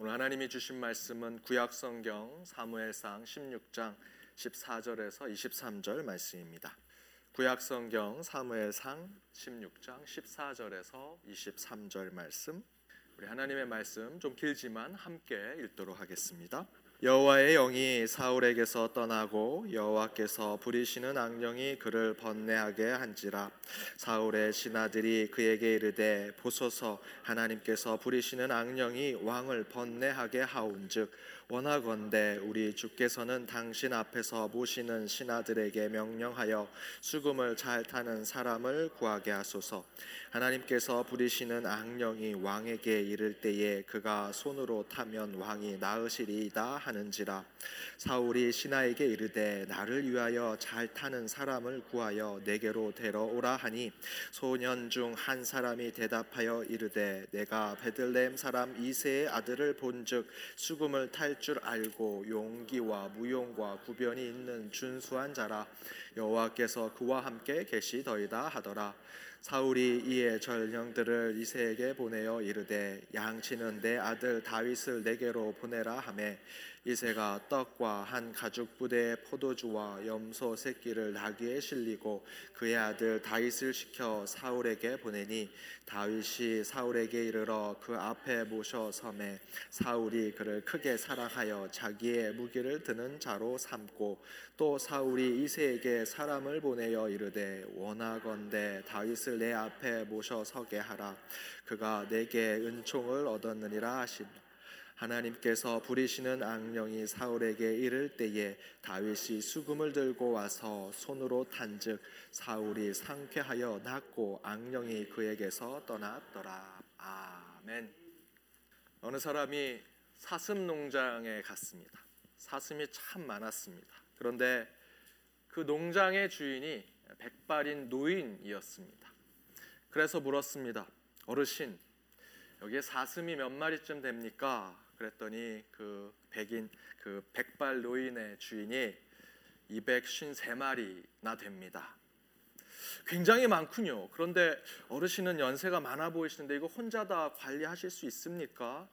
오늘 하나님이 주신 말씀은 구약 성경 사무엘상 16장 14절에서 23절 말씀입니다. 구약 성경 사무엘상 16장 14절에서 23절 말씀. 우리 하나님의 말씀 좀 길지만 함께 읽도록 하겠습니다. 여호와의 영이 사울에게서 떠나고 여호와께서 부리시는 악령이 그를 번뇌하게 한지라. 사울의 신하들이 그에게 이르되 보소서 하나님께서 부리시는 악령이 왕을 번뇌하게 하온즉 원하건대 우리 주께서는 당신 앞에서 모시는 신하들에게 명령하여 수금을 잘 타는 사람을 구하게 하소서. 하나님께서 부리시는 악령이 왕에게 이를 때에 그가 손으로 타면 왕이 나으시리이다 하는지라. 사울이 신하에게 이르되 나를 위하여 잘 타는 사람을 구하여 내게로 데려오라 하니 소년 중 한 사람이 대답하여 이르되 내가 베들레헴 사람 이세의 아들을 본즉 수금을 탈 줄 알고 용기와 무용과 구변이 있는 준수한 자라. 여호와께서 그와 함께 계시더이다 하더라 사울이 이에 전령들을 이세에게 보내어 이르되 양치는 내 아들 다윗을 내게로 보내라 하매 이세가 떡과 한 가죽 부대의 포도주와 염소 새끼를 나귀에 실리고 그의 아들 다윗을 시켜 사울에게 보내니 다윗이 사울에게 이르러 그 앞에 모셔 섬에 사울이 그를 크게 사랑하여 자기의 무기를 드는 자로 삼고 또 사울이 이세에게 사람을 보내어 이르되 원하건대 다윗을 내 앞에 모셔 서게 하라 그가 내게 은총을 얻었느니라 하시니 하나님께서 부리시는 악령이 사울에게 이를 때에 다윗이 수금을 들고 와서 손으로 탄즉 사울이 상쾌하여 낫고 악령이 그에게서 떠났더라. 아멘. 어느 사람이 사슴 농장에 갔습니다. 사슴이 참 많았습니다. 그런데 그 농장의 주인이 백발인 노인이었습니다. 그래서 물었습니다. 어르신, 여기에 사슴이 몇 마리쯤 됩니까? 그랬더니 그 백인 그 백발 노인의 주인이 253마리나 됩니다. 굉장히 많군요. 그런데 어르신은 연세가 많아 보이시는데 이거 혼자 다 관리하실 수 있습니까?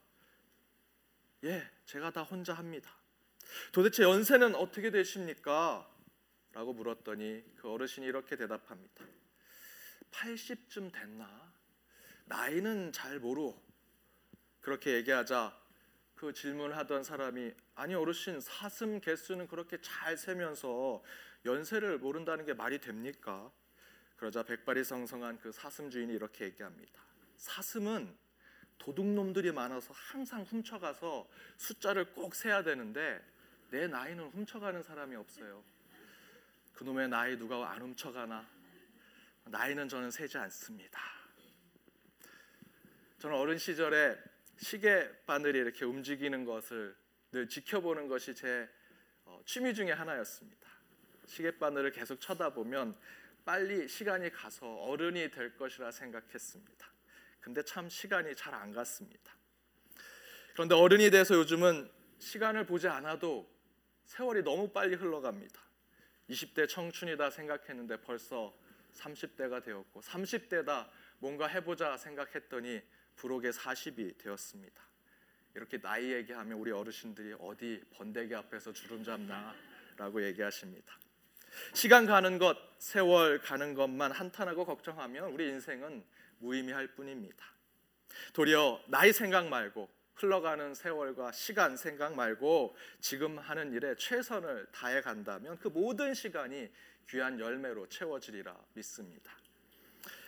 예, 제가 다 혼자 합니다. 도대체 연세는 어떻게 되십니까? 라고 물었더니 그 어르신이 이렇게 대답합니다. 80쯤 됐나? 나이는 잘 모르. 그렇게 얘기하자 그 질문하던 사람이 아니 어르신 사슴 개수는 그렇게 잘 세면서 연세를 모른다는 게 말이 됩니까? 그러자 백발이 성성한 그 사슴 주인이 이렇게 얘기합니다. 사슴은 도둑놈들이 많아서 항상 훔쳐가서 숫자를 꼭 세야 되는데 내 나이는 훔쳐가는 사람이 없어요. 그놈의 나이 누가 안 훔쳐가나? 나이는 저는 세지 않습니다. 저는 어른 시절에 시계 바늘이 이렇게 움직이는 것을 늘 지켜보는 것이 제 어, 취미 중에 하나였습니다. 시계 바늘을 계속 쳐다보면 빨리 시간이 가서 어른이 될 것이라 생각했습니다. 근데 참 시간이 잘 안 갔습니다. 그런데 어른이 돼서 요즘은 시간을 보지 않아도 세월이 너무 빨리 흘러갑니다. 20대 청춘이다 생각했는데 벌써 30대가 되었고 30대다 뭔가 해보자 생각했더니 부록의 40이 되었습니다. 이렇게 나이 얘기하면 우리 어르신들이 어디 번데기 앞에서 주름 잡나라고 얘기하십니다. 시간 가는 것, 세월 가는 것만 한탄하고 걱정하면 우리 인생은 무의미할 뿐입니다. 도리어 나이 생각 말고 흘러가는 세월과 시간 생각 말고 지금 하는 일에 최선을 다해 간다면 그 모든 시간이 귀한 열매로 채워지리라 믿습니다.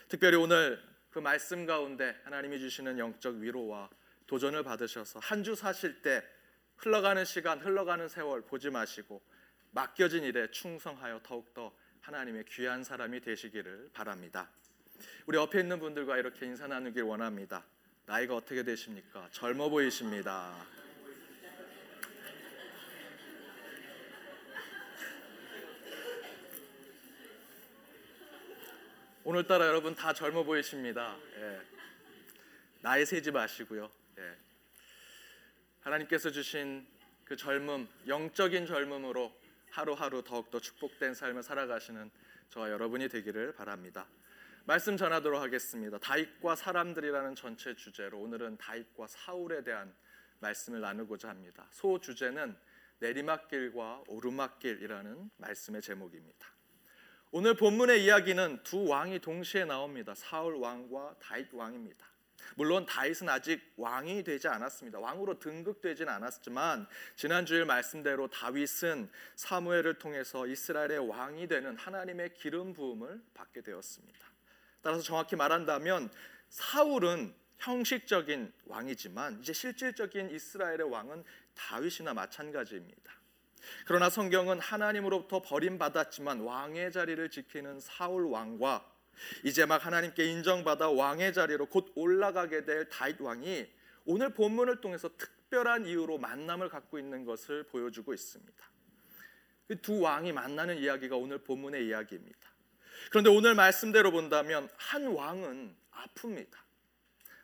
특별히 오늘 그 말씀 가운데 하나님이 주시는 영적 위로와 도전을 받으셔서 한 주 사실 때 흘러가는 시간, 흘러가는 세월 보지 마시고 맡겨진 일에 충성하여 더욱더 하나님의 귀한 사람이 되시기를 바랍니다. 우리 옆에 있는 분들과 이렇게 인사 나누길 원합니다. 나이가 어떻게 되십니까? 젊어 보이십니다. 오늘따라 여러분 다 젊어 보이십니다. 예. 나이 세지 마시고요. 예. 하나님께서 주신 그 젊음, 영적인 젊음으로 하루하루 더욱더 축복된 삶을 살아가시는 저와 여러분이 되기를 바랍니다. 말씀 전하도록 하겠습니다. 다윗과 사람들이라는 전체 주제로 오늘은 다윗과 사울에 대한 말씀을 나누고자 합니다. 소 주제는 내리막길과 오르막길이라는 말씀의 제목입니다. 오늘 본문의 이야기는 두 왕이 동시에 나옵니다. 사울 왕과 다윗 왕입니다. 물론 다윗은 아직 왕이 되지 않았습니다. 왕으로 등극되지는 않았지만 지난 주일 말씀대로 다윗은 사무엘을 통해서 이스라엘의 왕이 되는 하나님의 기름 부음을 받게 되었습니다. 따라서 정확히 말한다면 사울은 형식적인 왕이지만 이제 실질적인 이스라엘의 왕은 다윗이나 마찬가지입니다. 그러나 성경은 하나님으로부터 버림받았지만 왕의 자리를 지키는 사울 왕과 이제 막 하나님께 인정받아 왕의 자리로 곧 올라가게 될 다윗 왕이 오늘 본문을 통해서 특별한 이유로 만남을 갖고 있는 것을 보여주고 있습니다. 두 왕이 만나는 이야기가 오늘 본문의 이야기입니다. 그런데 오늘 말씀대로 본다면 한 왕은 아픕니다.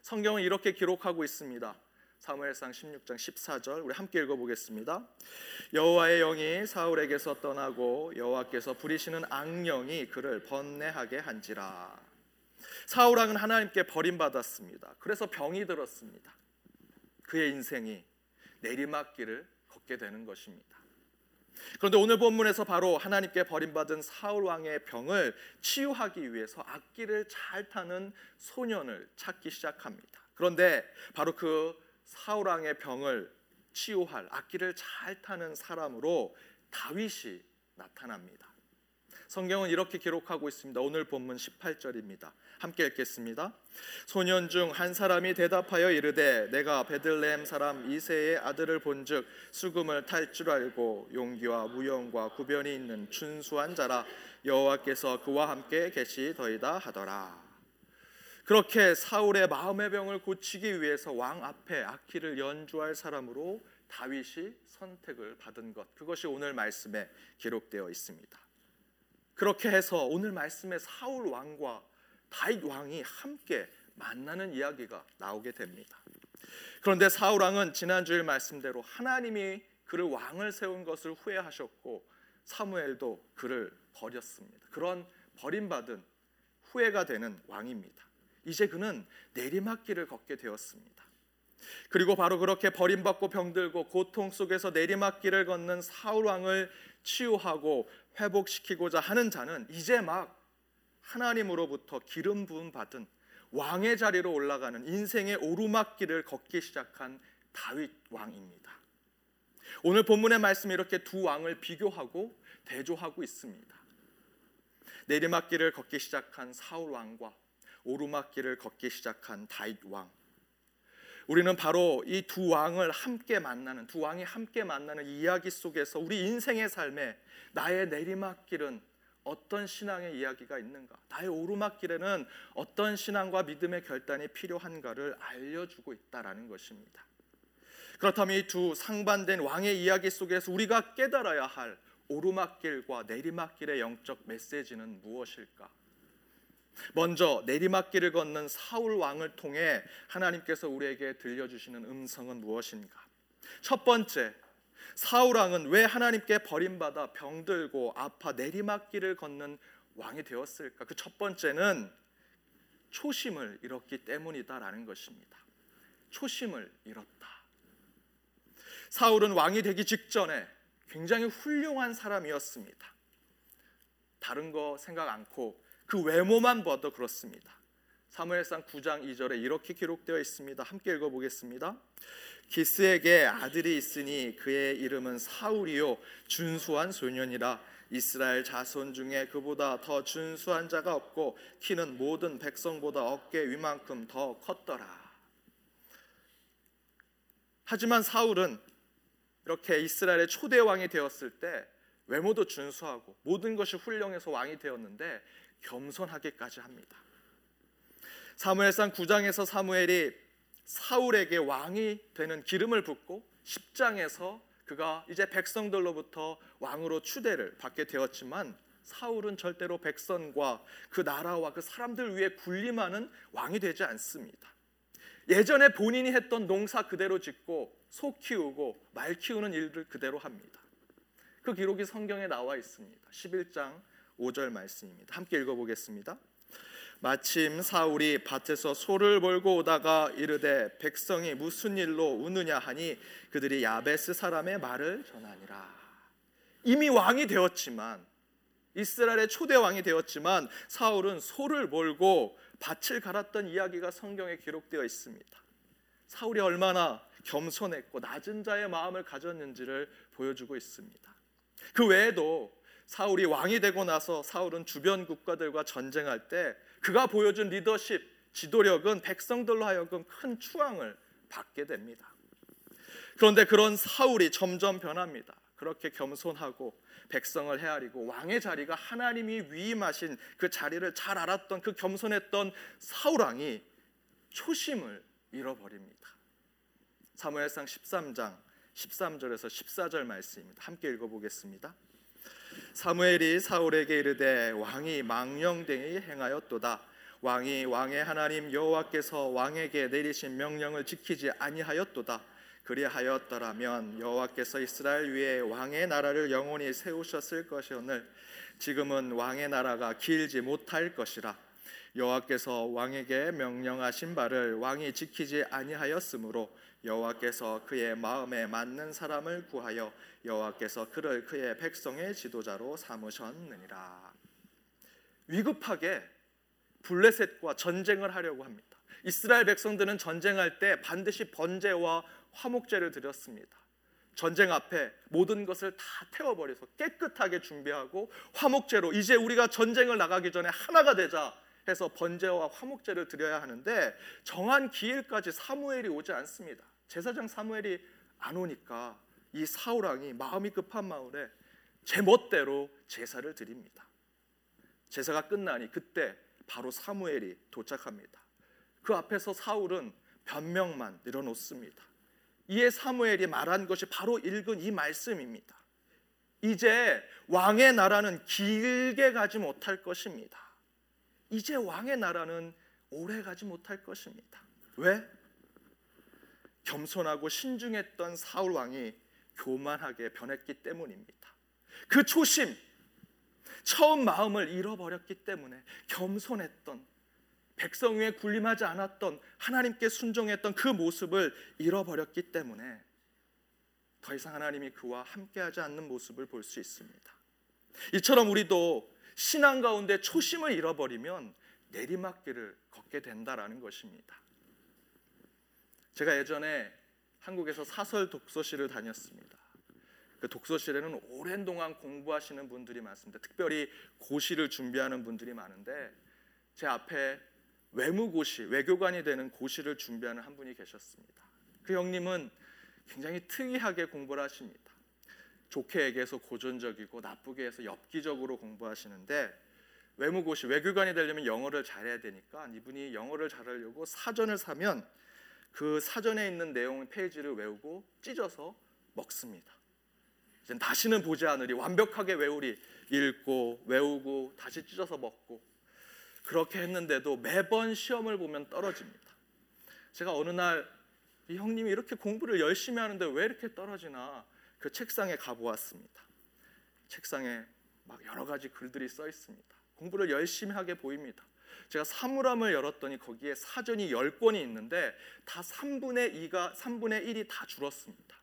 성경은 이렇게 기록하고 있습니다. 사무엘상 16장 14절 우리 함께 읽어보겠습니다. 여호와의 영이 사울에게서 떠나고 여호와께서 부리시는 악령이 그를 번뇌하게 한지라. 사울 왕은 하나님께 버림받았습니다. 그래서 병이 들었습니다. 그의 인생이 내리막길을 걷게 되는 것입니다. 그런데 오늘 본문에서 바로 하나님께 버림받은 사울 왕의 병을 치유하기 위해서 악기를 잘 타는 소년을 찾기 시작합니다. 그런데 바로 그 사울 왕의 병을 치유할 악기를 잘 타는 사람으로 다윗이 나타납니다. 성경은 이렇게 기록하고 있습니다. 오늘 본문 18절입니다. 함께 읽겠습니다. 소년 중 한 사람이 대답하여 이르되 내가 베들레헴 사람 이세의 아들을 본즉 수금을 탈 줄 알고 용기와 무용과 구변이 있는 준수한 자라 여호와께서 그와 함께 계시더이다 하더라. 그렇게 사울의 마음의 병을 고치기 위해서 왕 앞에 악기를 연주할 사람으로 다윗이 선택을 받은 것 그것이 오늘 말씀에 기록되어 있습니다. 그렇게 해서 오늘 말씀에 사울 왕과 다윗 왕이 함께 만나는 이야기가 나오게 됩니다. 그런데 사울 왕은 지난주일 말씀대로 하나님이 그를 왕을 세운 것을 후회하셨고 사무엘도 그를 버렸습니다. 그런 버림받은 후회가 되는 왕입니다. 이제 그는 내리막길을 걷게 되었습니다. 그리고 바로 그렇게 버림받고 병들고 고통 속에서 내리막길을 걷는 사울 왕을 치유하고 회복시키고자 하는 자는 이제 막 하나님으로부터 기름 부음 받은 왕의 자리로 올라가는 인생의 오르막길을 걷기 시작한 다윗 왕입니다. 오늘 본문의 말씀이 이렇게 두 왕을 비교하고 대조하고 있습니다. 내리막길을 걷기 시작한 사울 왕과 오르막길을 걷기 시작한 다윗 왕. 우리는 바로 이 두 왕을 함께 만나는 두 왕이 함께 만나는 이야기 속에서 우리 인생의 삶에 나의 내리막길은 어떤 신앙의 이야기가 있는가? 나의 오르막길에는 어떤 신앙과 믿음의 결단이 필요한가를 알려주고 있다라는 것입니다. 그렇다면 이 두 상반된 왕의 이야기 속에서 우리가 깨달아야 할 오르막길과 내리막길의 영적 메시지는 무엇일까? 먼저 내리막길을 걷는 사울 왕을 통해 하나님께서 우리에게 들려주시는 음성은 무엇인가? 첫 번째, 사울 왕은 왜 하나님께 버림받아 병들고 아파 내리막길을 걷는 왕이 되었을까? 그 첫 번째는 초심을 잃었기 때문이다라는 것입니다. 초심을 잃었다. 사울은 왕이 되기 직전에 굉장히 훌륭한 사람이었습니다. 다른 거 생각 않고 그 외모만 봐도 그렇습니다. 사무엘상 9장 2절에 이렇게 기록되어 있습니다. 함께 읽어 보겠습니다. 기스에게 아들이 있으니 그의 이름은 사울이요 준수한 소년이라 이스라엘 자손 중에 그보다 더 준수한 자가 없고 키는 모든 백성보다 어깨 위만큼 더 컸더라. 하지만 사울은 이렇게 이스라엘의 초대 왕이 되었을 때 외모도 준수하고 모든 것이 훌륭해서 왕이 되었는데 겸손하게까지 합니다. 사무엘상 9장에서 사무엘이 사울에게 왕이 되는 기름을 붓고 10장에서 그가 이제 백성들로부터 왕으로 추대를 받게 되었지만 사울은 절대로 백성과 그 나라와 그 사람들 위에 군림하는 왕이 되지 않습니다. 예전에 본인이 했던 농사 그대로 짓고 소 키우고 말 키우는 일들 그대로 합니다. 그 기록이 성경에 나와 있습니다. 11장 5절 말씀입니다. 함께 읽어보겠습니다. 마침 사울이 밭에서 소를 몰고 오다가 이르되 백성이 무슨 일로 우느냐 하니 그들이 야베스 사람의 말을 전하니라. 이미 왕이 되었지만 이스라엘의 초대 왕이 되었지만 사울은 소를 몰고 밭을 갈았던 이야기가 성경에 기록되어 있습니다. 사울이 얼마나 겸손했고 낮은 자의 마음을 가졌는지를 보여주고 있습니다. 그 외에도 사울이 왕이 되고 나서 사울은 주변 국가들과 전쟁할 때 그가 보여준 리더십, 지도력은 백성들로 하여금 큰 추앙을 받게 됩니다. 그런데 그런 사울이 점점 변합니다. 그렇게 겸손하고 백성을 헤아리고 왕의 자리가 하나님이 위임하신 그 자리를 잘 알았던 그 겸손했던 사울 왕이 초심을 잃어버립니다. 사무엘상 13장 13절에서 14절 말씀입니다. 함께 읽어보겠습니다. 사무엘이 사울에게 이르되 왕이 망령되이 행하였도다. 왕이 왕의 하나님 여호와께서 왕에게 내리신 명령을 지키지 아니하였도다. 그리하였더라면 여호와께서 이스라엘 위에 왕의 나라를 영원히 세우셨을 것이오늘 지금은 왕의 나라가 길지 못할 것이라 여호와께서 왕에게 명령하신 바를 왕이 지키지 아니하였으므로 여호와께서 그의 마음에 맞는 사람을 구하여 여호와께서 그를 그의 백성의 지도자로 삼으셨느니라 위급하게 블레셋과 전쟁을 하려고 합니다. 이스라엘 백성들은 전쟁할 때 반드시 번제와 화목제를 드렸습니다. 전쟁 앞에 모든 것을 다 태워버려서 깨끗하게 준비하고 화목제로 이제 우리가 전쟁을 나가기 전에 하나가 되자 해서 번제와 화목제를 드려야 하는데 정한 기일까지 사무엘이 오지 않습니다. 제사장 사무엘이 안 오니까 이 사울 왕이 마음이 급한 마을에 제 멋대로 제사를 드립니다. 제사가 끝나니 그때 바로 사무엘이 도착합니다. 그 앞에서 사울은 변명만 늘어놓습니다. 이에 사무엘이 말한 것이 바로 읽은 이 말씀입니다. 이제 왕의 나라는 길게 가지 못할 것입니다. 이제 왕의 나라는 오래 가지 못할 것입니다. 왜? 겸손하고 신중했던 사울 왕이 교만하게 변했기 때문입니다. 그 초심, 처음 마음을 잃어버렸기 때문에 겸손했던 백성 위에 군림하지 않았던 하나님께 순종했던 그 모습을 잃어버렸기 때문에 더 이상 하나님이 그와 함께하지 않는 모습을 볼 수 있습니다. 이처럼 우리도 신앙 가운데 초심을 잃어버리면 내리막길을 걷게 된다라는 것입니다. 제가 예전에 한국에서 사설 독서실을 다녔습니다. 그 독서실에는 오랜 동안 공부하시는 분들이 많습니다. 특별히 고시를 준비하는 분들이 많은데 제 앞에 외무고시, 외교관이 되는 고시를 준비하는 한 분이 계셨습니다. 그 형님은 굉장히 특이하게 공부를 하십니다. 좋게 얘기해서 고전적이고 나쁘게 해서 엽기적으로 공부하시는데 외무고시, 외교관이 되려면 영어를 잘해야 되니까 이분이 영어를 잘하려고 사전을 사면 그 사전에 있는 내용 페이지를 외우고 찢어서 먹습니다. 이제 다시는 보지 않으리 완벽하게 외우리 읽고 외우고 다시 찢어서 먹고 그렇게 했는데도 매번 시험을 보면 떨어집니다. 제가 어느 날 이 형님이 이렇게 공부를 열심히 하는데 왜 이렇게 떨어지나 그 책상에 가보았습니다. 책상에 막 여러 가지 글들이 써 있습니다. 공부를 열심히 하게 보입니다. 제가 사물함을 열었더니 거기에 사전이 10권이 있는데 다 3분의 2가 3분의 1이 다 줄었습니다.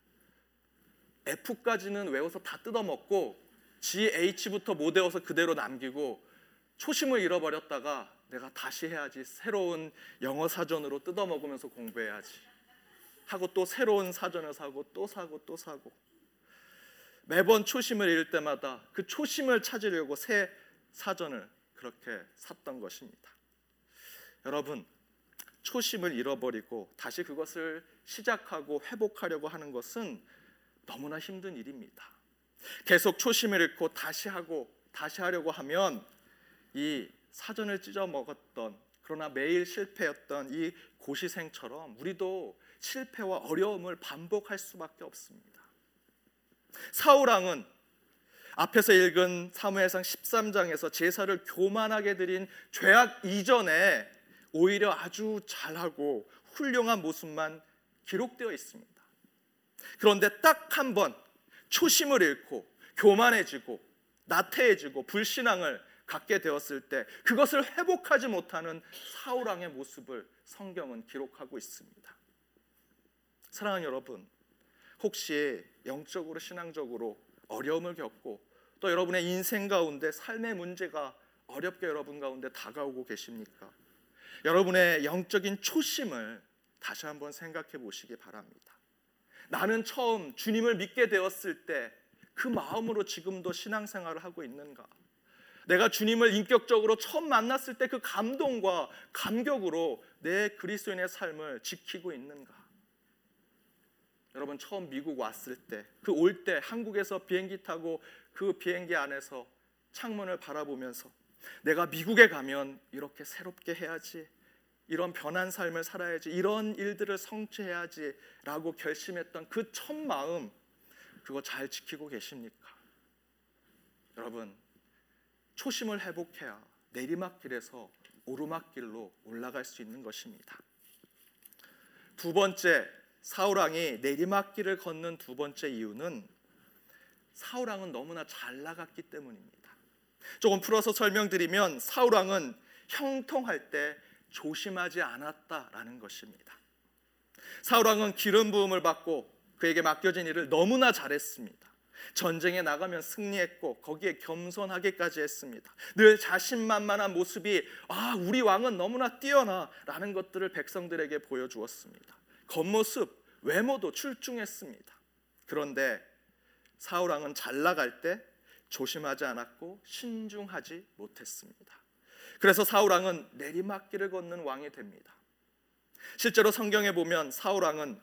F까지는 외워서 다 뜯어먹고 GH부터 못 외워서 그대로 남기고 초심을 잃어버렸다가 내가 다시 해야지 새로운 영어 사전으로 뜯어먹으면서 공부해야지 하고 또 새로운 사전을 사고 또 사고 또 사고 매번 초심을 잃을 때마다 그 초심을 찾으려고 새 사전을 그렇게 샀던 것입니다. 여러분 초심을 잃어버리고 다시 그것을 시작하고 회복하려고 하는 것은 너무나 힘든 일입니다. 계속 초심을 잃고 다시 하고 다시 하려고 하면 이 사전을 찢어 먹었던 그러나 매일 실패였던 이 고시생처럼 우리도 실패와 어려움을 반복할 수밖에 없습니다. 사울왕은 앞에서 읽은 사무엘상 13장에서 제사를 교만하게 드린 죄악 이전에 오히려 아주 잘하고 훌륭한 모습만 기록되어 있습니다. 그런데 딱 한 번 초심을 잃고 교만해지고 나태해지고 불신앙을 갖게 되었을 때 그것을 회복하지 못하는 사울 왕의 모습을 성경은 기록하고 있습니다. 사랑하는 여러분, 혹시 영적으로 신앙적으로 어려움을 겪고 또 여러분의 인생 가운데 삶의 문제가 어렵게 여러분 가운데 다가오고 계십니까? 여러분의 영적인 초심을 다시 한번 생각해 보시기 바랍니다. 나는 처음 주님을 믿게 되었을 때 그 마음으로 지금도 신앙생활을 하고 있는가? 내가 주님을 인격적으로 처음 만났을 때 그 감동과 감격으로 내 그리스도인의 삶을 지키고 있는가? 여러분 처음 미국 왔을 때 그 올 때 한국에서 비행기 타고 그 비행기 안에서 창문을 바라보면서 내가 미국에 가면 이렇게 새롭게 해야지 이런 변한 삶을 살아야지 이런 일들을 성취해야지라고 결심했던 그 첫 마음 그거 잘 지키고 계십니까? 여러분 초심을 회복해야 내리막길에서 오르막길로 올라갈 수 있는 것입니다. 두 번째 사울 왕이 내리막길을 걷는 두 번째 이유는 사울 왕은 너무나 잘 나갔기 때문입니다. 조금 풀어서 설명드리면 사울 왕은 형통할 때 조심하지 않았다라는 것입니다. 사울 왕은 기름 부음을 받고 그에게 맡겨진 일을 너무나 잘했습니다. 전쟁에 나가면 승리했고 거기에 겸손하게까지 했습니다. 늘 자신만만한 모습이 아 우리 왕은 너무나 뛰어나라는 것들을 백성들에게 보여주었습니다. 겉모습 외모도 출중했습니다. 그런데 사울 왕은 잘 나갈 때 조심하지 않았고 신중하지 못했습니다. 그래서 사울 왕은 내리막길을 걷는 왕이 됩니다. 실제로 성경에 보면 사울 왕은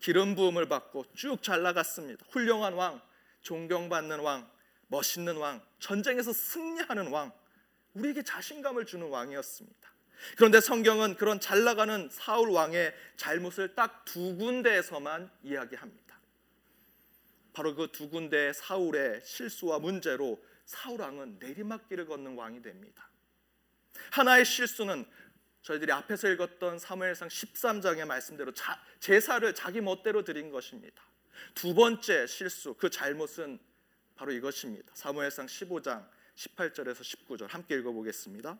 기름 부음을 받고 쭉 잘 나갔습니다. 훌륭한 왕, 존경받는 왕, 멋있는 왕, 전쟁에서 승리하는 왕, 우리에게 자신감을 주는 왕이었습니다. 그런데 성경은 그런 잘 나가는 사울 왕의 잘못을 딱 두 군데에서만 이야기합니다. 바로 그 두 군데 사울의 실수와 문제로 사울 왕은 내리막길을 걷는 왕이 됩니다. 하나의 실수는 저희들이 앞에서 읽었던 사무엘상 13장의 말씀대로 자, 제사를 자기 멋대로 드린 것입니다. 두 번째 실수, 그 잘못은 바로 이것입니다. 사무엘상 15장 18절에서 19절 함께 읽어보겠습니다.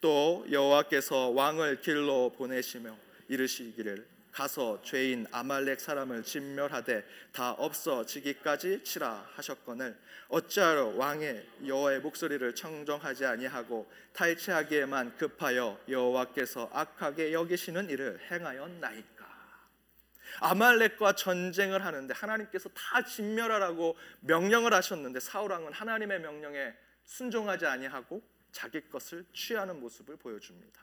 또 여호와께서 왕을 길로 보내시며 이르시기를 가서 죄인 아말렉 사람을 진멸하되 다 없어지기까지 치라 하셨거늘. 어찌하여 왕의 여호와의 목소리를 청정하지 아니하고 탈취하기에만 급하여 여호와께서 악하게 여기시는 일을 행하였나이까? 아말렉과 전쟁을 하는데 하나님께서 다 진멸하라고 명령을 하셨는데 사울 왕은 하나님의 명령에 순종하지 아니하고 자기 것을 취하는 모습을 보여줍니다.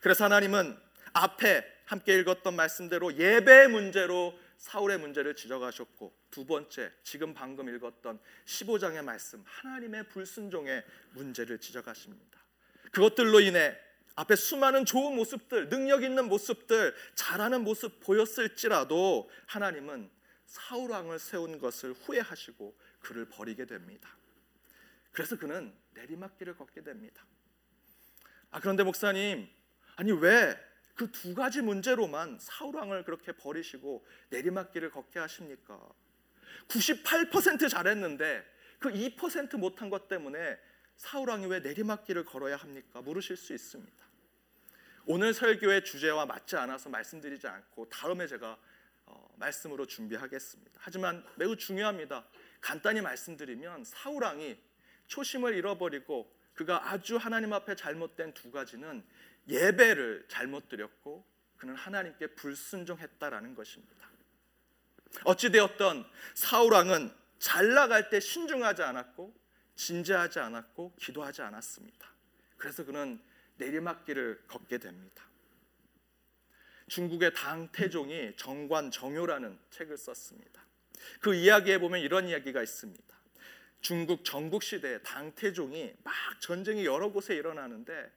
그래서 하나님은 앞에 함께 읽었던 말씀대로 예배 문제로 사울의 문제를 지적하셨고 두 번째 지금 방금 읽었던 15장의 말씀 하나님의 불순종의 문제를 지적하십니다. 그것들로 인해 앞에 수많은 좋은 모습들, 능력 있는 모습들, 잘하는 모습 보였을지라도 하나님은 사울 왕을 세운 것을 후회하시고 그를 버리게 됩니다. 그래서 그는 내리막길을 걷게 됩니다. 아 그런데 목사님, 아니 왜 그 두 가지 문제로만 사울 왕을 그렇게 버리시고 내리막길을 걷게 하십니까? 98% 잘했는데 그 2% 못한 것 때문에 사울 왕이 왜 내리막길을 걸어야 합니까? 물으실 수 있습니다. 오늘 설교의 주제와 맞지 않아서 말씀드리지 않고 다음에 제가 어, 말씀으로 준비하겠습니다. 하지만 매우 중요합니다. 간단히 말씀드리면 사울 왕이 초심을 잃어버리고 그가 아주 하나님 앞에 잘못된 두 가지는 예배를 잘못 드렸고 그는 하나님께 불순종했다라는 것입니다. 어찌 되었던 사울 왕은 잘 나갈 때 신중하지 않았고 진지하지 않았고 기도하지 않았습니다. 그래서 그는 내리막길을 걷게 됩니다. 중국의 당 태종이 정관 정효라는 책을 썼습니다. 그 이야기에 보면 이런 이야기가 있습니다. 중국 전국 시대에 당 태종이 막 전쟁이 여러 곳에 일어나는데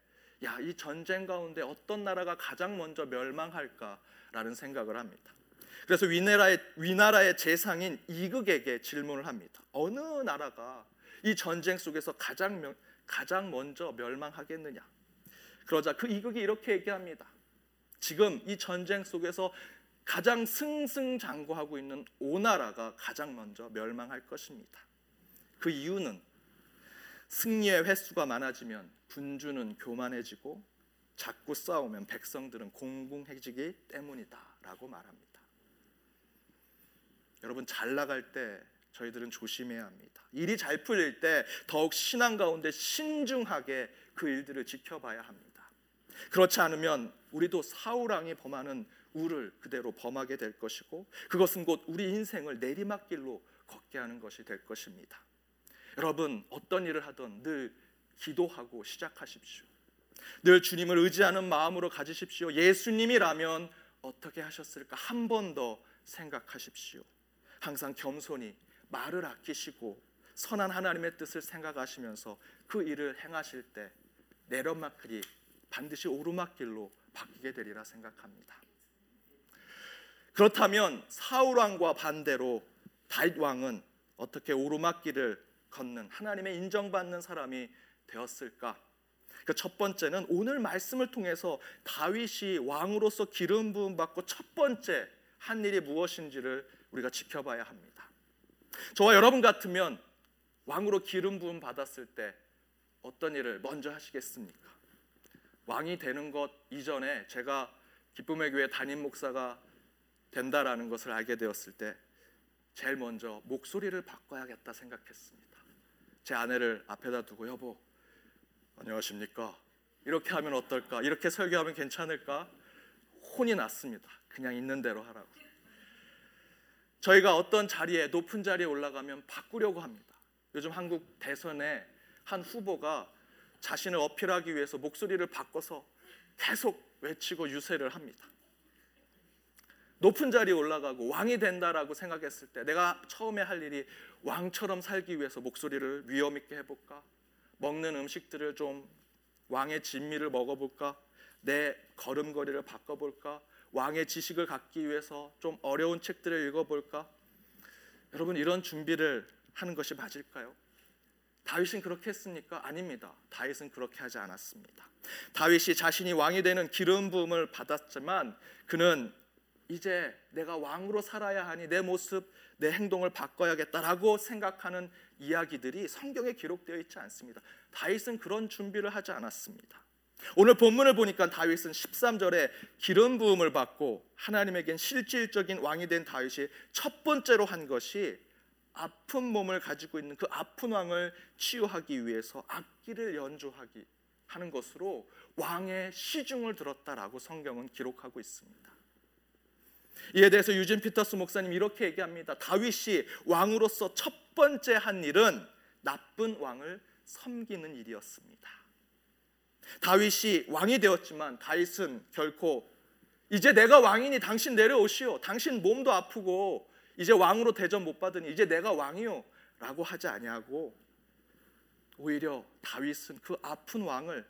야, 이 전쟁 가운데 어떤 나라가 가장 먼저 멸망할까라는 생각을 합니다. 그래서 위나라의 위나라의 재상인 이극에게 질문을 합니다. 어느 나라가 이 전쟁 속에서 가장 명, 가장 먼저 멸망하겠느냐? 그러자 그 이극이 이렇게 얘기합니다. 지금 이 전쟁 속에서 가장 승승장구하고 있는 오나라가 가장 먼저 멸망할 것입니다. 그 이유는 승리의 횟수가 많아지면 군주는 교만해지고 자꾸 싸우면 백성들은 공공해지기 때문이다라고 말합니다. 여러분 잘 나갈 때 저희들은 조심해야 합니다. 일이 잘 풀릴 때 더욱 신앙 가운데 신중하게 그 일들을 지켜봐야 합니다. 그렇지 않으면 우리도 사울 왕이 범하는 우를 그대로 범하게 될 것이고 그것은 곧 우리 인생을 내리막길로 걷게 하는 것이 될 것입니다. 여러분 어떤 일을 하든 늘 기도하고 시작하십시오. 늘 주님을 의지하는 마음으로 가지십시오. 예수님이라면 어떻게 하셨을까 한 번 더 생각하십시오. 항상 겸손히 말을 아끼시고 선한 하나님의 뜻을 생각하시면서 그 일을 행하실 때 내려막길이 반드시 오르막길로 바뀌게 되리라 생각합니다. 그렇다면 사울 왕과 반대로 다윗 왕은 어떻게 오르막길을 걷는 하나님의 인정받는 사람이 되었을까? 그 첫 번째는 오늘 말씀을 통해서 다윗이 왕으로서 기름 부음 받고 첫 번째 한 일이 무엇인지를 우리가 지켜봐야 합니다. 저와 여러분 같으면 왕으로 기름 부음 받았을 때 어떤 일을 먼저 하시겠습니까? 왕이 되는 것 이전에 제가 기쁨의 교회 담임 목사가 된다라는 것을 알게 되었을 때 제일 먼저 목소리를 바꿔야겠다 생각했습니다. 제 아내를 앞에다 두고 여보 안녕하십니까? 이렇게 하면 어떨까? 이렇게 설교하면 괜찮을까? 혼이 났습니다. 그냥 있는 대로 하라고. 저희가 어떤 자리에 높은 자리에 올라가면 바꾸려고 합니다. 요즘 한국 대선에 한 후보가 자신을 어필하기 위해서 목소리를 바꿔서 계속 외치고 유세를 합니다. 높은 자리에 올라가고 왕이 된다라고 생각했을 때 내가 처음에 할 일이 왕처럼 살기 위해서 목소리를 위험 있게 해볼까? 먹는 음식들을 좀 왕의 진미를 먹어볼까? 내 걸음걸이를 바꿔볼까? 왕의 지식을 갖기 위해서 좀 어려운 책들을 읽어볼까? 여러분 이런 준비를 하는 것이 맞을까요? 다윗은 그렇게 했습니까? 아닙니다. 다윗은 그렇게 하지 않았습니다. 다윗이 자신이 왕이 되는 기름 부음을 받았지만 그는 이제 내가 왕으로 살아야 하니 내 모습, 내 행동을 바꿔야겠다라고 생각하는 이야기들이 성경에 기록되어 있지 않습니다. 다윗은 그런 준비를 하지 않았습니다. 오늘 본문을 보니까 다윗은 13절에 기름 부음을 받고 하나님에겐 실질적인 왕이 된 다윗이 첫 번째로 한 것이 아픈 몸을 가지고 있는 그 아픈 왕을 치유하기 위해서 악기를 연주하기 하는 것으로 왕의 시중을 들었다라고 성경은 기록하고 있습니다. 이에 대해서 유진 피터스 목사님 이렇게 얘기합니다. 다윗이 왕으로서 첫 번째 한 일은 나쁜 왕을 섬기는 일이었습니다. 다윗이 왕이 되었지만 다윗은 결코 이제 내가 왕이니 당신 내려오시오. 당신 몸도 아프고 이제 왕으로 대접 못 받으니 이제 내가 왕이요라고 하지 아니하고 오히려 다윗은 그 아픈 왕을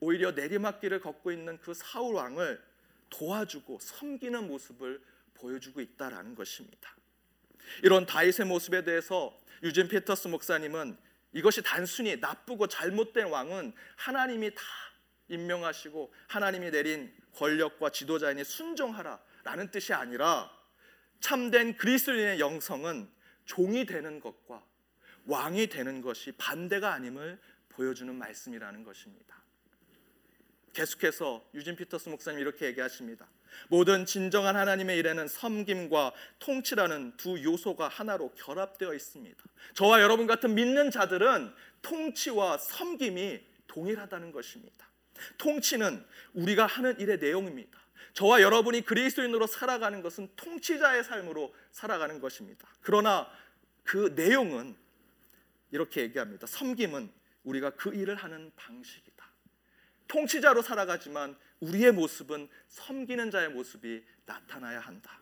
오히려 내리막길을 걷고 있는 그 사울 왕을 도와주고 섬기는 모습을 보여주고 있다라는 것입니다. 이런 다윗의 모습에 대해서 유진 피터스 목사님은 이것이 단순히 나쁘고 잘못된 왕은 하나님이 다 임명하시고 하나님이 내린 권력과 지도자인이 순종하라라는 뜻이 아니라 참된 그리스도인의 영성은 종이 되는 것과 왕이 되는 것이 반대가 아님을 보여주는 말씀이라는 것입니다. 계속해서 유진 피터스 목사님 이렇게 얘기하십니다. 모든 진정한 하나님의 일에는 섬김과 통치라는 두 요소가 하나로 결합되어 있습니다. 저와 여러분 같은 믿는 자들은 통치와 섬김이 동일하다는 것입니다. 통치는 우리가 하는 일의 내용입니다. 저와 여러분이 그리스도인으로 살아가는 것은 통치자의 삶으로 살아가는 것입니다. 그러나 그 내용은 이렇게 얘기합니다. 섬김은 우리가 그 일을 하는 방식이다. 통치자로 살아가지만 우리의 모습은 섬기는 자의 모습이 나타나야 한다.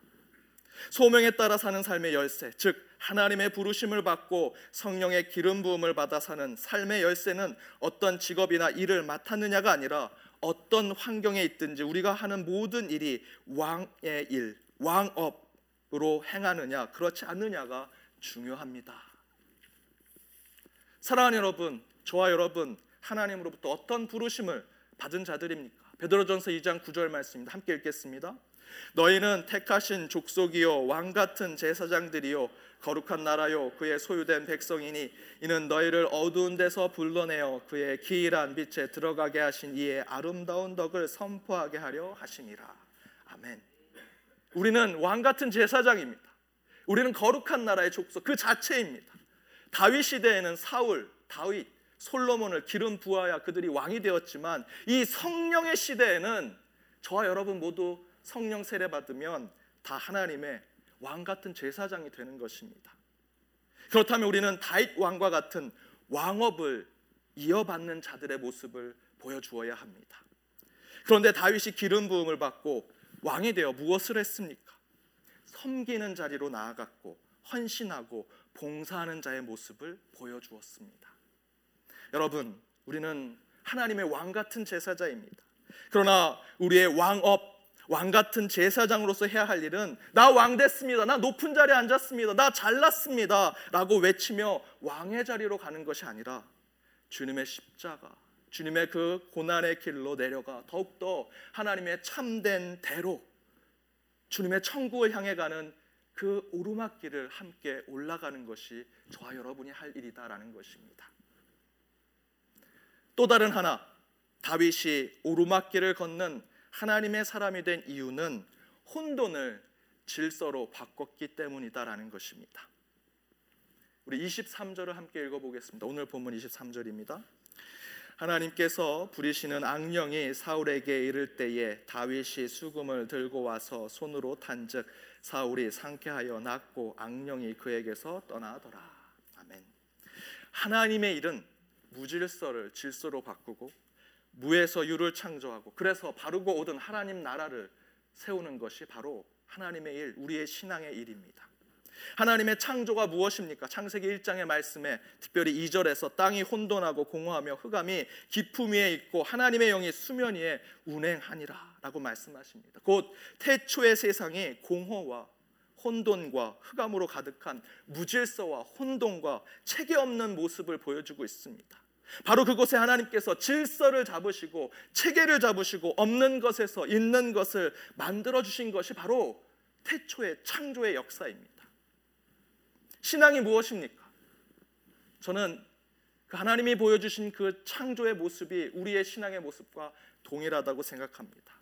소명에 따라 사는 삶의 열쇠, 즉 하나님의 부르심을 받고 성령의 기름 부음을 받아 사는 삶의 열쇠는 어떤 직업이나 일을 맡았느냐가 아니라 어떤 환경에 있든지 우리가 하는 모든 일이 왕의 일, 왕업으로 행하느냐, 그렇지 않느냐가 중요합니다. 사랑하는 여러분, 저와 여러분, 하나님으로부터 어떤 부르심을 받은 자들입니까? 베드로전서 2장 9절 말씀입니다. 함께 읽겠습니다. 너희는 택하신 족속이요 왕 같은 제사장들이요 거룩한 나라요 그의 소유된 백성이니 이는 너희를 어두운 데서 불러내어 그의 기이한 빛에 들어가게 하신 이의 아름다운 덕을 선포하게 하려 하심이라 아멘. 우리는 왕 같은 제사장입니다. 우리는 거룩한 나라의 족속 그 자체입니다. 다윗 시대에는 사울, 다윗, 솔로몬을 기름 부하야 그들이 왕이 되었지만 이 성령의 시대에는 저와 여러분 모두 성령 세례 받으면 다 하나님의 왕 같은 제사장이 되는 것입니다. 그렇다면 우리는 다윗 왕과 같은 왕업을 이어받는 자들의 모습을 보여주어야 합니다. 그런데 다윗이 기름 부음을 받고 왕이 되어 무엇을 했습니까? 섬기는 자리로 나아갔고 헌신하고 봉사하는 자의 모습을 보여주었습니다. 여러분, 우리는 하나님의 왕 같은 제사자입니다. 그러나 우리의 왕업 왕 같은 제사장으로서 해야 할 일은 나 왕 됐습니다. 나 높은 자리에 앉았습니다. 나 잘났습니다. 라고 외치며 왕의 자리로 가는 것이 아니라 주님의 십자가, 주님의 그 고난의 길로 내려가 더욱더 하나님의 참된 대로 주님의 천국을 향해 가는 그 오르막길을 함께 올라가는 것이 저와 여러분이 할 일이다라는 것입니다. 또 다른 하나 다윗이 오르막길을 걷는 하나님의 사람이 된 이유는 혼돈을 질서로 바꿨기 때문이다라는 것입니다. 우리 23절을 함께 읽어보겠습니다. 오늘 본문 23절입니다. 하나님께서 부리시는 악령이 사울에게 이를 때에 다윗이 수금을 들고 와서 손으로 탄즉 사울이 상쾌하여 낫고 악령이 그에게서 떠나더라. 아멘. 하나님의 일은 무질서를 질서로 바꾸고 무에서 유를 창조하고 그래서 바르고 오든 하나님 나라를 세우는 것이 바로 하나님의 일, 우리의 신앙의 일입니다. 하나님의 창조가 무엇입니까? 창세기 1장의 말씀에 특별히 2절에서 땅이 혼돈하고 공허하며 흑암이 깊음 위에 있고 하나님의 영이 수면 위에 운행하니라라고 말씀하십니다. 곧 태초의 세상이 공허와 혼돈과 흑암으로 가득한 무질서와 혼돈과 체계 없는 모습을 보여주고 있습니다. 바로 그곳에 하나님께서 질서를 잡으시고 체계를 잡으시고 없는 것에서 있는 것을 만들어 주신 것이 바로 태초의 창조의 역사입니다. 신앙이 무엇입니까? 저는 그 하나님이 보여주신 그 창조의 모습이 우리의 신앙의 모습과 동일하다고 생각합니다.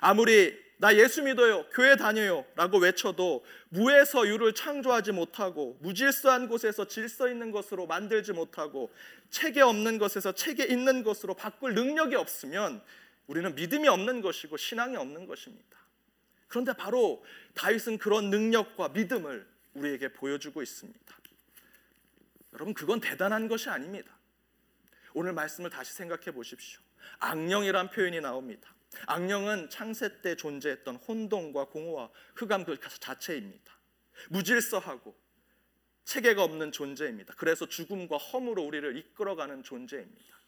아무리 나 예수 믿어요, 교회 다녀요 라고 외쳐도 무에서 유를 창조하지 못하고 무질서한 곳에서 질서 있는 것으로 만들지 못하고 체계 없는 것에서 체계 있는 것으로 바꿀 능력이 없으면 우리는 믿음이 없는 것이고 신앙이 없는 것입니다. 그런데 바로 다윗은 그런 능력과 믿음을 우리에게 보여주고 있습니다. 여러분 그건 대단한 것이 아닙니다. 오늘 말씀을 다시 생각해 보십시오. 악령이란 표현이 나옵니다. 악령은 창세 때 존재했던 혼돈과 공허와 흑암 그 자체입니다. 무질서하고 체계가 없는 존재입니다. 그래서 죽음과 허무로 우리를 이끌어가는 존재입니다.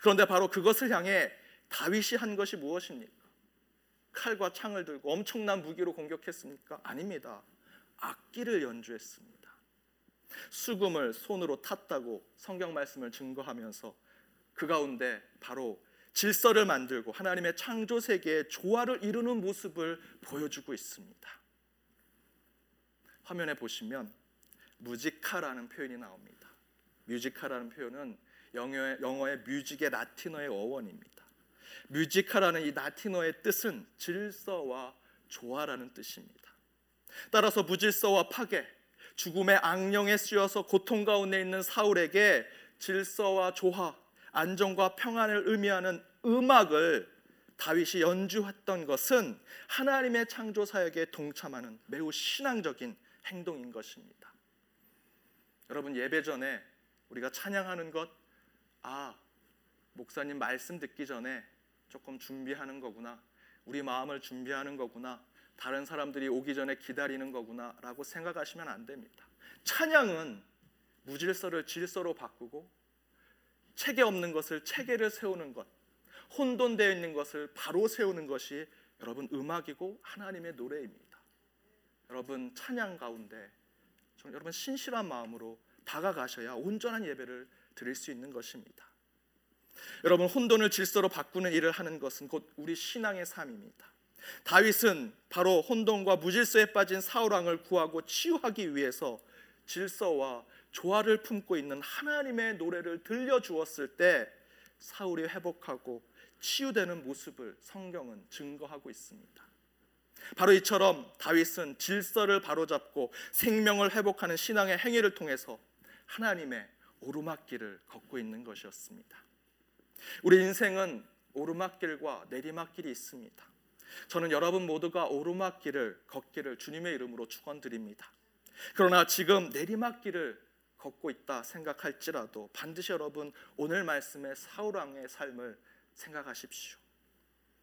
그런데 바로 그것을 향해 다윗이 한 것이 무엇입니까? 칼과 창을 들고 엄청난 무기로 공격했습니까? 아닙니다. 악기를 연주했습니다. 수금을 손으로 탔다고 성경 말씀을 증거하면서 그 가운데 바로 질서를 만들고 하나님의 창조 세계의 조화를 이루는 모습을 보여주고 있습니다. 화면에 보시면 무지카라는 표현이 나옵니다. 뮤지카라는 표현은 영어의, 영어의 뮤직의 라틴어의 어원입니다. 뮤지카라는 이 라틴어의 뜻은 질서와 조화라는 뜻입니다. 따라서 무질서와 파괴, 죽음의 악령에 쓰여서 고통 가운데 있는 사울에게 질서와 조화, 안정과 평안을 의미하는 음악을 다윗이 연주했던 것은 하나님의 창조 사역에 동참하는 매우 신앙적인 행동인 것입니다. 여러분 예배 전에 우리가 찬양하는 것, 아 목사님 말씀 듣기 전에 조금 준비하는 거구나, 우리 마음을 준비하는 거구나, 다른 사람들이 오기 전에 기다리는 거구나라고 생각하시면 안 됩니다. 찬양은 무질서를 질서로 바꾸고 체계 없는 것을 체계를 세우는 것, 혼돈되어 있는 것을 바로 세우는 것이 여러분 음악이고 하나님의 노래입니다. 여러분 찬양 가운데 여러분 신실한 마음으로 다가가셔야 온전한 예배를 드릴 수 있는 것입니다. 여러분 혼돈을 질서로 바꾸는 일을 하는 것은 곧 우리 신앙의 삶입니다. 다윗은 바로 혼돈과 무질서에 빠진 사울 왕을 구하고 치유하기 위해서 질서와 조화를 품고 있는 하나님의 노래를 들려 주었을 때 사울이 회복하고 치유되는 모습을 성경은 증거하고 있습니다. 바로 이처럼 다윗은 질서를 바로잡고 생명을 회복하는 신앙의 행위를 통해서 하나님의 오르막길을 걷고 있는 것이었습니다. 우리 인생은 오르막길과 내리막길이 있습니다. 저는 여러분 모두가 오르막길을 걷기를 주님의 이름으로 축원드립니다. 그러나 지금 내리막길을 걷고 있다 생각할지라도 반드시 여러분 오늘 말씀의 사울 왕의 삶을 생각하십시오.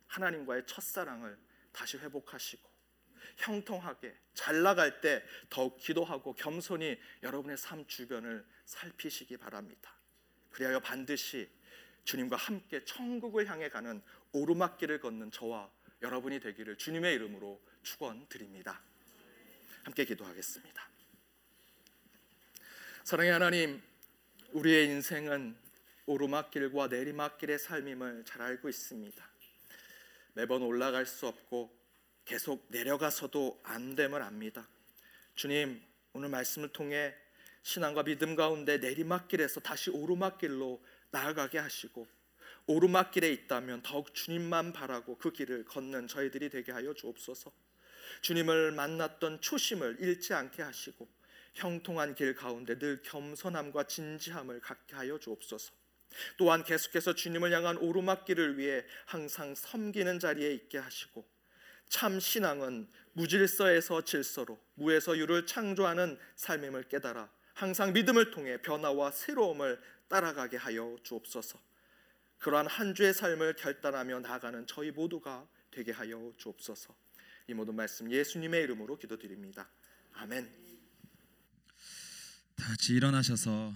하나님과의 첫사랑을 다시 회복하시고 형통하게 잘 나갈 때 더욱 기도하고 겸손히 여러분의 삶 주변을 살피시기 바랍니다. 그리하여 반드시 주님과 함께 천국을 향해 가는 오르막길을 걷는 저와 여러분이 되기를 주님의 이름으로 축원드립니다. 함께 기도하겠습니다. 사랑의 하나님, 우리의 인생은 오르막길과 내리막길의 삶임을 잘 알고 있습니다. 매번 올라갈 수 없고 계속 내려가서도 안 됨을 압니다. 주님, 오늘 말씀을 통해 신앙과 믿음 가운데 내리막길에서 다시 오르막길로 나아가게 하시고 오르막길에 있다면 더욱 주님만 바라고 그 길을 걷는 저희들이 되게 하여 주옵소서. 주님을 만났던 초심을 잃지 않게 하시고 형통한 길 가운데 늘 겸손함과 진지함을 갖게 하여 주옵소서. 또한 계속해서 주님을 향한 오르막길을 위해 항상 섬기는 자리에 있게 하시고 참 신앙은 무질서에서 질서로 무에서 유를 창조하는 삶임을 깨달아 항상 믿음을 통해 변화와 새로움을 따라가게 하여 주옵소서. 그러한 한 주의 삶을 결단하며 나아가는 저희 모두가 되게 하여 주옵소서. 이 모든 말씀 예수님의 이름으로 기도드립니다. 아멘. 다 같이 일어나셔서